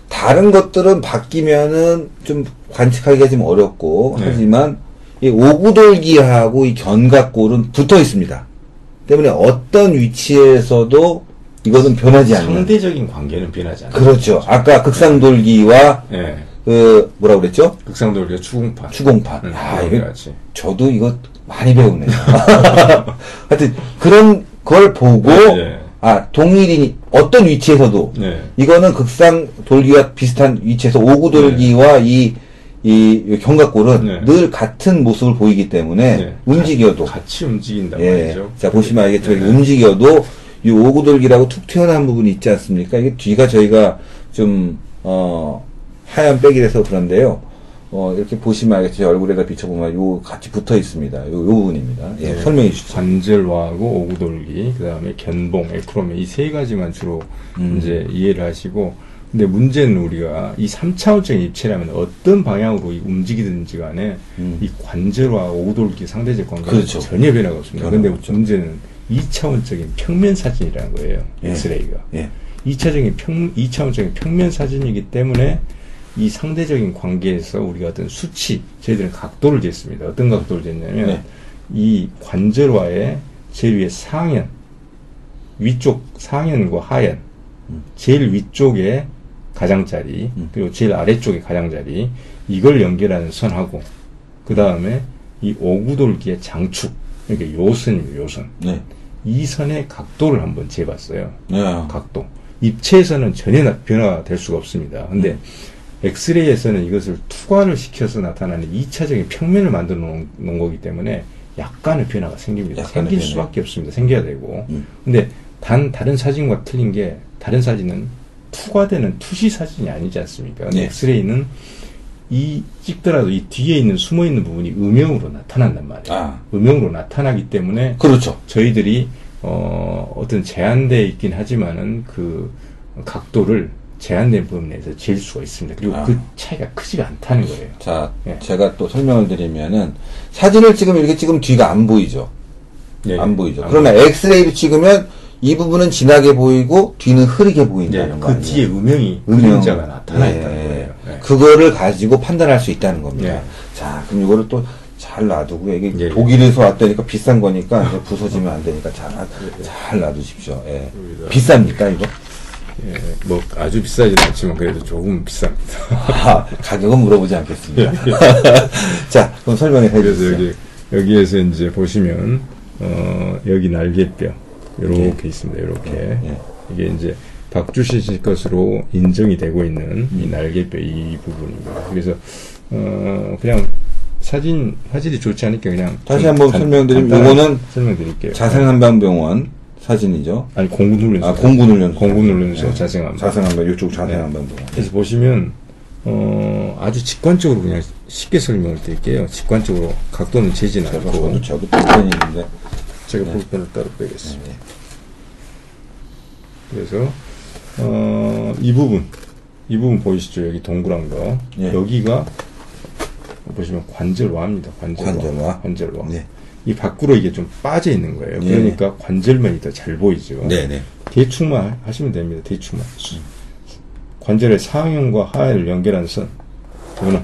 다른 것들은 바뀌면은 좀 관측하기가 좀 어렵고, 네. 하지만, 이 오구돌기하고 이 견갑골은 붙어 있습니다. 때문에 어떤 위치에서도 이것은 변하지 않는. 상대적인 관계는 변하지 않아요. 그렇죠. 아까 극상돌기와, 예. 그, 뭐라 그랬죠? 극상돌기가 추궁판. 추공판. 응, 아, 이거 같이. 저도 이거 많이 배우네요. 하여튼 그런 걸 보고 네. 아 동일인 어떤 위치에서도 네. 이거는 극상 돌기와 비슷한 위치에서 오구 돌기와 이, 이 견갑골은 네. 늘 같은 모습을 보이기 때문에 네. 움직여도 같이 움직인단 예. 말이죠. 자 보시면 알겠지만 네. 움직여도 이 오구 돌기라고 툭 튀어나온 부분이 있지 않습니까? 이게 뒤가 저희가 좀 어, 하얀 백이라서 그런데요. 어, 이렇게 보시면 알겠죠. 제 얼굴에다 비춰보면 요 같이 붙어 있습니다. 요, 요 부분입니다. 예, 네. 설명해 주시죠. 관절화하고 오구돌기, 그 다음에 견봉, 에크로메 이 세 가지만 주로 음. 이제 이해를 하시고, 근데 문제는 우리가 이 3차원적인 입체라면 어떤 방향으로 이 움직이든지 간에 음. 이 관절화 오구돌기 상대적 관계는 그렇죠. 전혀 변화가 없습니다. 없죠. 문제는 2차원적인 평면 사진이라는 거예요. 예. 엑스레이가. 예. 2차적인 평, 2차원적인 평면 사진이기 때문에 이 상대적인 관계에서 우리가 어떤 수치, 저희들은 각도를 쟀습니다. 어떤 각도를 쟀냐면, 네. 이 관절화의 제일 위에 상현, 위쪽 상현과 하현, 음. 제일 위쪽에 가장자리, 음. 그리고 제일 아래쪽에 가장자리, 이걸 연결하는 선하고, 그 다음에 이 오구돌기의 장축, 이게 요선입니다, 요선. 네. 이 선의 각도를 한번 재봤어요. 네. 각도. 입체에서는 전혀 나- 변화가 될 수가 없습니다. 근데 음. 엑스레이에서는 이것을 투과를 시켜서 나타나는 2차적인 평면을 만들어 놓은, 놓은 거기 때문에 약간의 변화가 생깁니다. 생길 변화. 수밖에 없습니다. 생겨야 되고. 음. 근데 단 다른 사진과 틀린 게 다른 사진은 투과되는 투시 사진이 아니지 않습니까? 네. 엑스레이는 이 찍더라도 이 뒤에 있는 숨어 있는 부분이 음영으로 나타난단 말이에요. 아. 음영으로 나타나기 때문에 그렇죠. 저희들이 어, 어떤 제한되어 있긴 하지만은 그 각도를 제한된 범위 내에서 잴 수가 있습니다. 그리고 아. 그 차이가 크지가 않다는 거예요. 자, 예. 제가 또 설명을 드리면은 사진을 찍으면 이렇게 찍으면 뒤가 안 보이죠. 예, 안 예. 보이죠. 안 그러나 엑스레이로 찍으면 이 부분은 진하게 보이고 뒤는 흐리게 예, 보인다는 거그 아니에요? 뒤에 음영이 음영. 그림자가 나타나 예, 있다는 예. 거예요. 예. 그거를 가지고 판단할 수 있다는 겁니다. 예. 자, 그럼 이거를 또 잘 놔두고 이게 예, 예. 독일에서 왔다니까 비싼 거니까 부서지면 안 되니까 잘, 잘 놔두십시오. 예. 비쌉니까 이거? 예, 뭐 아주 비싸진 않지만 그래도 조금 비쌉니다. 아, 가격은 물어보지 않겠습니다. 자, 그럼 설명해 예. 주세요. 여기 여기에서 이제 보시면 어 여기 날개뼈 이렇게 있습니다. 이렇게 예. 이게 이제 박주신 씨 것으로 인정이 되고 있는 이 날개뼈 이 부분입니다. 그래서 어 그냥 사진 화질이 좋지 않으니까 그냥 다시 좀 한번 간- 설명드리면 요거는 설명드릴게요. 자생한방병원 사진이죠. 아니 공군 훈련소 아, 공군 훈련소. 공군 훈련소 네. 자생한방 자생한방 이쪽 자생한방병원. 그래서 보시면 어, 아주 직관적으로 그냥 쉽게 설명을 드릴게요. 직관적으로 각도는 재진 않고 저도 불편이 있는데. 제가 볼펜을 따로 빼겠습니다. 네. 그래서 어, 이 부분 이 부분 보이시죠? 여기 동그란 거 예. 여기가 보시면 관절와입니다. 관절와. 관절와. 관절와. 네. 이 밖으로 이게 좀 빠져 있는 거예요. 예. 그러니까 관절면이 더 잘 보이죠. 네네. 대충만 하시면 됩니다. 대충만. 관절의 상형과 하해를 연결한 선. 이거는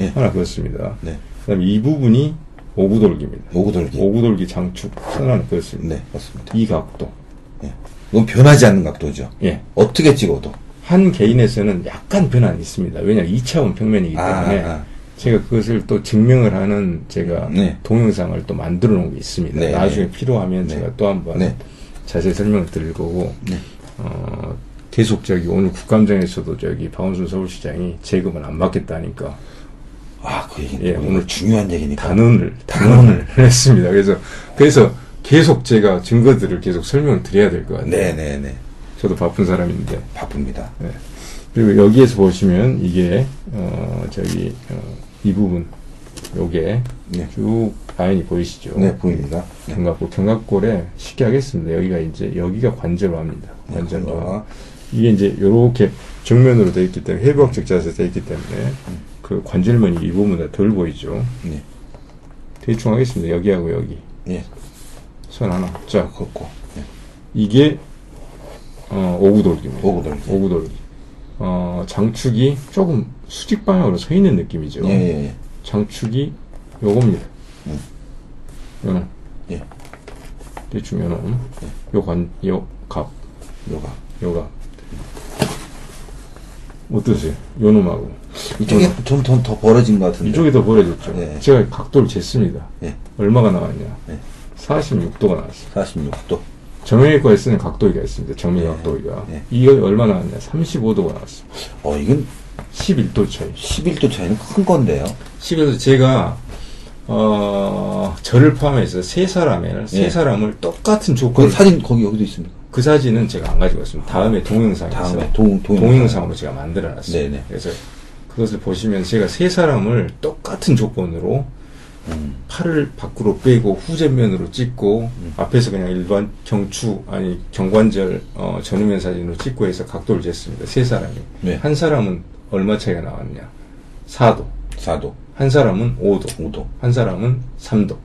예. 하나 그었습니다. 네. 그 다음에 이 부분이 오구돌기입니다. 오구돌기. 오구돌기 장축 선 하나 그었습니다. 네, 맞습니다. 이 각도. 예. 이건 변하지 않는 각도죠. 예. 어떻게 찍어도. 한 개인에서는 약간 변화는 있습니다. 왜냐하면 2차원 평면이기 아, 때문에 아, 아. 제가 그것을 또 증명을 하는 제가 네. 동영상을 또 만들어 놓은 게 있습니다. 네, 나중에 네. 필요하면 네. 제가 또 한번 네. 자세히 설명을 드릴 거고 네. 어, 계속 저기 오늘 국감장에서도 저기 박원순 서울시장이 재금을 안 받겠다니까 아, 그 얘기는 예, 또 오늘 중요한 얘기니까. 단언을 단언을 했습니다. 그래서 그래서 계속 제가 증거들을 계속 설명을 드려야 될 것 같아요. 네네네. 저도 바쁜 사람인데 바쁩니다. 네. 그리고 여기에서 보시면 이게 어 저기 어, 이 부분 요게 네. 쭉 라인이 보이시죠? 네, 보입니다. 네. 견갑골 견갑골에 쉽게 하겠습니다. 여기가 이제 여기가 관절화입니다. 네, 관절화. 이게 이제 요렇게 정면으로 되어 있기 때문에 회복적 자세에 되어 있기 때문에 음. 그 관절면이 이 부분보다 덜 보이죠. 네. 대충 하겠습니다. 여기하고 여기 예. 선 하나. 자, 걷고. 예. 이게 어, 오구돌기입니다. 오구돌기. 오구돌기. 어, 장축이 조금 수직 방향으로 서 있는 느낌이죠. 예, 예, 예. 장축이 요겁니다. 음. 요놈. 예. 대충 요놈. 요 관, 요 갑, 요가. 요가. 어떠세요? 요 놈하고. 이쪽에 좀더더 벌어진 것 같은데. 이쪽이 더 벌어졌죠. 네. 제가 각도를 쟀습니다. 예. 얼마가 나왔냐? 네. 46도가 나왔어요. 46도. 정형외과에 쓰는 각도기가 있습니다. 정밀 네. 각도기가. 네. 이거 얼마 나왔냐? 35도가 나왔어요. 어, 이건 11도 차이. 11도 차이는 큰 건데요. 11도 제가 어 저를 포함해서 세 사람을 세 예. 사람을 똑같은 그 조건 사진 거기 여기도 있습니까? 그 사진은 제가 안 가지고 왔습니다. 다음에 동영상에서 다음에 동, 동영상. 동영상으로 제가 만들어놨어요. 네네. 그래서 그것을 보시면 제가 세 사람을 똑같은 조건으로 음. 팔을 밖으로 빼고 후전면으로 찍고 앞에서 그냥 일반 경추 아니 경관절 어, 전후면 사진으로 찍고 해서 각도를 쟀습니다. 세 사람이 네. 한 사람은 얼마 차이가 나왔냐? 4도. 4도. 한 사람은 5도. 5도. 한 사람은 3도.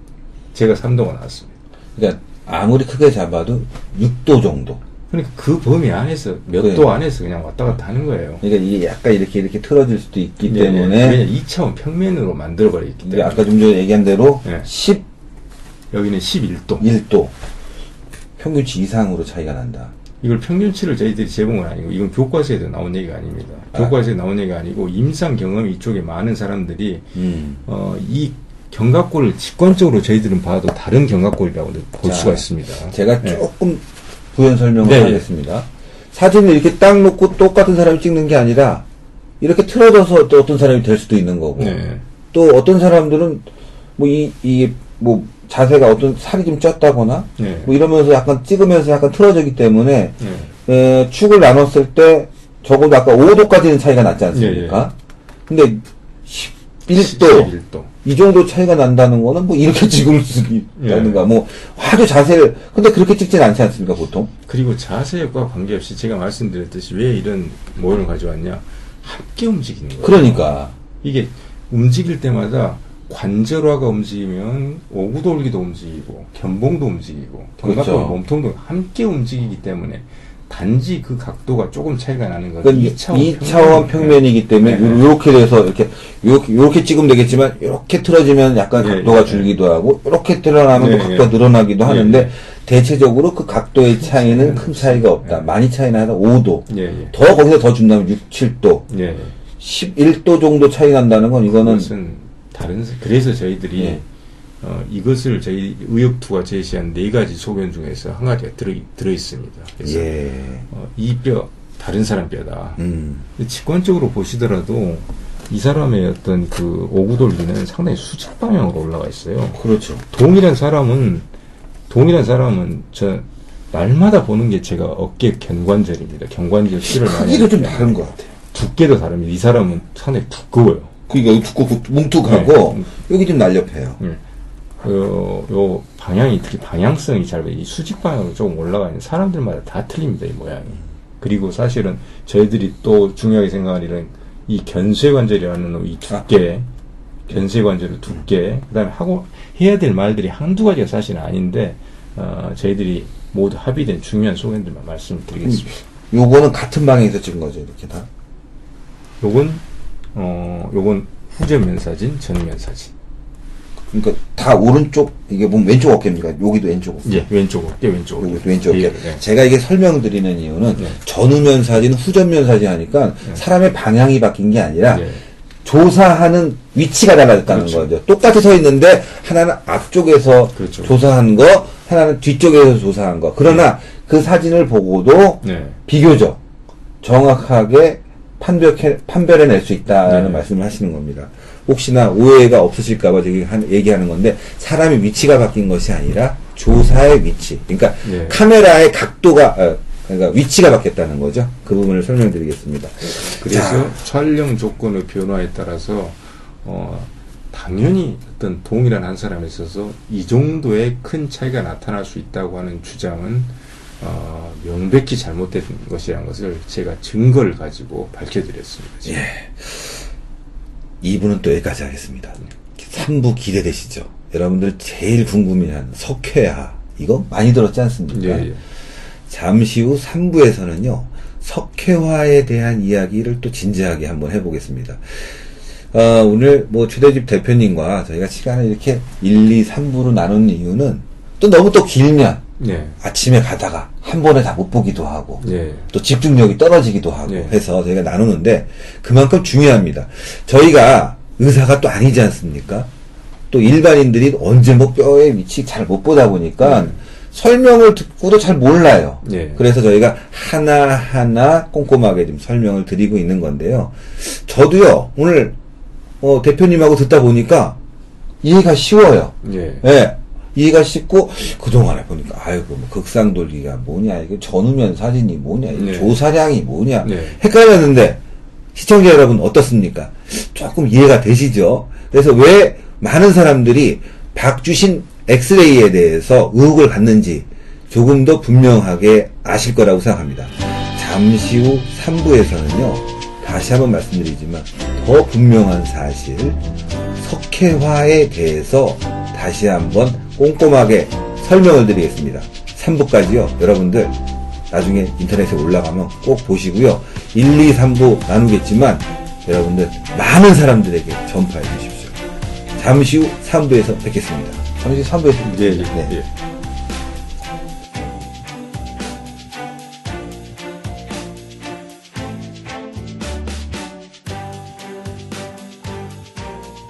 제가 3도가 나왔습니다. 그러니까 아무리 크게 잡아도 6도 정도. 그러니까 그 범위 안에서 몇 네. 도 안에서 그냥 왔다 갔다 하는 거예요. 그러니까 이게 약간 이렇게 이렇게 틀어질 수도 있기 예, 예. 때문에 왜냐 2차원 평면으로 만들어 버렸기 이게 때문에 아까 좀 전에 얘기한 대로 네. 11도 여기는 11도. 평균치 이상으로 차이가 난다. 이걸 평균치를 저희들이 제공은 아니고 이건 교과서에도 나온 얘기가 아닙니다. 아. 교과서에 나온 얘기가 아니고 임상 경험 이쪽에 많은 사람들이 음. 어, 이 견갑골을 직관적으로 저희들은 봐도 다른 견갑골이라고 볼 자, 수가 있습니다. 제가 네. 조금 부연 설명을 네, 하겠습니다. 사진을 이렇게 딱 놓고 똑같은 사람이 찍는 게 아니라 이렇게 틀어져서 또 어떤 사람이 될 수도 있는 거고 네. 또 어떤 사람들은 뭐 이 이 뭐 자세가 어떤 살이 좀 쪘다거나 네. 뭐 이러면서 약간 찍으면서 약간 틀어지기 때문에 네. 에, 축을 나눴을 때 적어도 아까 5도까지는 차이가 났지 않습니까? 근데 11도, 11도. 이 정도 차이가 난다는 거는 뭐 이렇게 찍을 수 있다든가 예. 뭐 아주 자세를 근데 그렇게 찍진 않지 않습니까 보통? 그리고 자세과 관계없이 제가 말씀드렸듯이 왜 이런 모형을 가져왔냐? 함께 움직이는 거예요. 그러니까 이게 움직일 때마다 관절화가 움직이면 오구돌기도 움직이고 견봉도 움직이고 견갑과 그렇죠. 몸통도 함께 움직이기 때문에 단지 그 각도가 조금 차이가 나는 건 그러니까 이차원 2차원 평면이기 때문에 네. 이렇게 돼서 이렇게 요렇게 요렇게 찍으면 되겠지만 이렇게 틀어지면 약간 예, 각도가 예, 줄기도 하고 이렇게 틀어나면 또 예, 각도가 예. 늘어나기도 예, 하는데 예. 대체적으로 그 각도의 차이는 큰 차이가 없다. 예. 많이 차이나 하다 5도. 예, 예. 더 거기서 더 준다면 6, 7도. 예. 11도 정도 차이 난다는 건 이거는 다른 그래서 저희들이 예. 어, 이것을 저희 의역투가 제시한 네 가지 소견 중에서 한 가지가 들어 들어 있습니다. 그래서 예. 어, 이 뼈 다른 사람 뼈다. 음. 직관적으로 보시더라도 이 사람의 어떤 그 오구돌기는 상당히 수직 방향으로 올라가 있어요. 그렇죠. 동일한 사람은 동일한 사람은 저 날마다 보는 게 제가 어깨 견관절입니다. 견관절 뼈를 많이 크기도 좀 다른 것 같아요. 두께도 다릅니다. 이 사람은 상당히 두꺼워요. 그러니까 두껍고 뭉툭하고 여기 좀 날렵해요. 예. 그, 요 방향이 특히 방향성이 잘, 이 수직 방향으로 조금 올라가 있는 사람들마다 다 틀립니다, 이 모양이. 그리고 사실은 저희들이 또 중요하게 생각하는 이 견쇄관절이라는 이 두께, 견쇄관절의 두께, 그 다음에 하고, 해야 될 말들이 한두 가지가 사실은 아닌데, 어, 저희들이 모두 합의된 중요한 소견들만 말씀드리겠습니다. 요거는 같은 방향에서 찍은 거죠, 이렇게 다. 요건, 어, 요건 후전면 사진, 전면 사진. 그러니까 다 오른쪽 이게 보면 왼쪽 어깨입니까? 여기도 왼쪽 어깨. 예, 왼쪽 어깨, 왼쪽 어깨. 여기도 왼쪽 어깨. 예, 예. 제가 이게 설명드리는 이유는 네. 전후면 사진, 후전면 사진 하니까 사람의 방향이 바뀐 게 아니라 예. 조사하는 위치가 달라졌다는 그렇죠. 거죠. 똑같이 서 있는데 하나는 앞쪽에서 그렇죠. 조사한 거, 하나는 뒤쪽에서 조사한 거. 그러나 그 사진을 보고도 네. 비교적 정확하게 판별해, 판별해낼 수 있다는 네. 말씀을 하시는 겁니다. 혹시나 오해가 없으실까봐 한- 얘기하는 건데 사람의 위치가 바뀐 것이 아니라 조사의 위치. 그러니까 네. 카메라의 각도가 어, 그러니까 위치가 바뀌었다는 거죠. 그 부분을 설명드리겠습니다. 그래서 자. 촬영 조건의 변화에 따라서 어, 당연히 어떤 동일한 한 사람에 있어서 이 정도의 큰 차이가 나타날 수 있다고 하는 주장은 어, 명백히 잘못된 것이라는 것을 제가 증거를 가지고 밝혀드렸습니다. 지금. 예. 2부는 또 여기까지 하겠습니다. 3부 기대되시죠? 여러분들 제일 궁금해하는 석회화. 이거 많이 들었지 않습니까? 예, 예. 잠시 후 3부에서는요, 석회화에 대한 이야기를 또 진지하게 한번 해보겠습니다. 어, 오늘 뭐 최대집 대표님과 저희가 시간을 이렇게 1, 2, 3부로 나눈 이유는 또 너무 또 길면 네. 아침에 가다가 한 번에 다 못 보기도 하고 예. 또 집중력이 떨어지기도 하고 네. 해서 저희가 나누는데 그만큼 중요합니다. 저희가 의사가 또 아니지 않습니까? 또 일반인들이 언제 뭐 뼈의 위치 잘 못 보다 보니까 네. 설명을 듣고도 잘 몰라요. 네. 그래서 저희가 하나하나 꼼꼼하게 좀 설명을 드리고 있는 건데요. 저도요, 오늘 어, 대표님하고 듣다 보니까 이해가 쉬워요. 예. 예. 이해가 쉽고 그동안에 보니까 아이고 뭐 극상 돌기가 뭐냐 이게 전후면 사진이 뭐냐 이 네. 조사량이 뭐냐 네. 헷갈렸는데 시청자 여러분 어떻습니까? 조금 이해가 되시죠? 그래서 왜 많은 사람들이 박주신 엑스레이에 대해서 의혹을 갖는지 조금 더 분명하게 아실 거라고 생각합니다. 잠시 후 3부에서는요, 다시 한번 말씀드리지만, 더 분명한 사실, 석회화에 대해서 다시 한번 꼼꼼하게 설명을 드리겠습니다. 3부까지요, 여러분들, 나중에 인터넷에 올라가면 꼭 보시고요. 1, 2, 3부 나누겠지만, 여러분들, 많은 사람들에게 전파해 주십시오. 잠시 후 3부에서 뵙겠습니다. 잠시 후 3부에서 예, 예, 뵙겠습니다. 네. 예.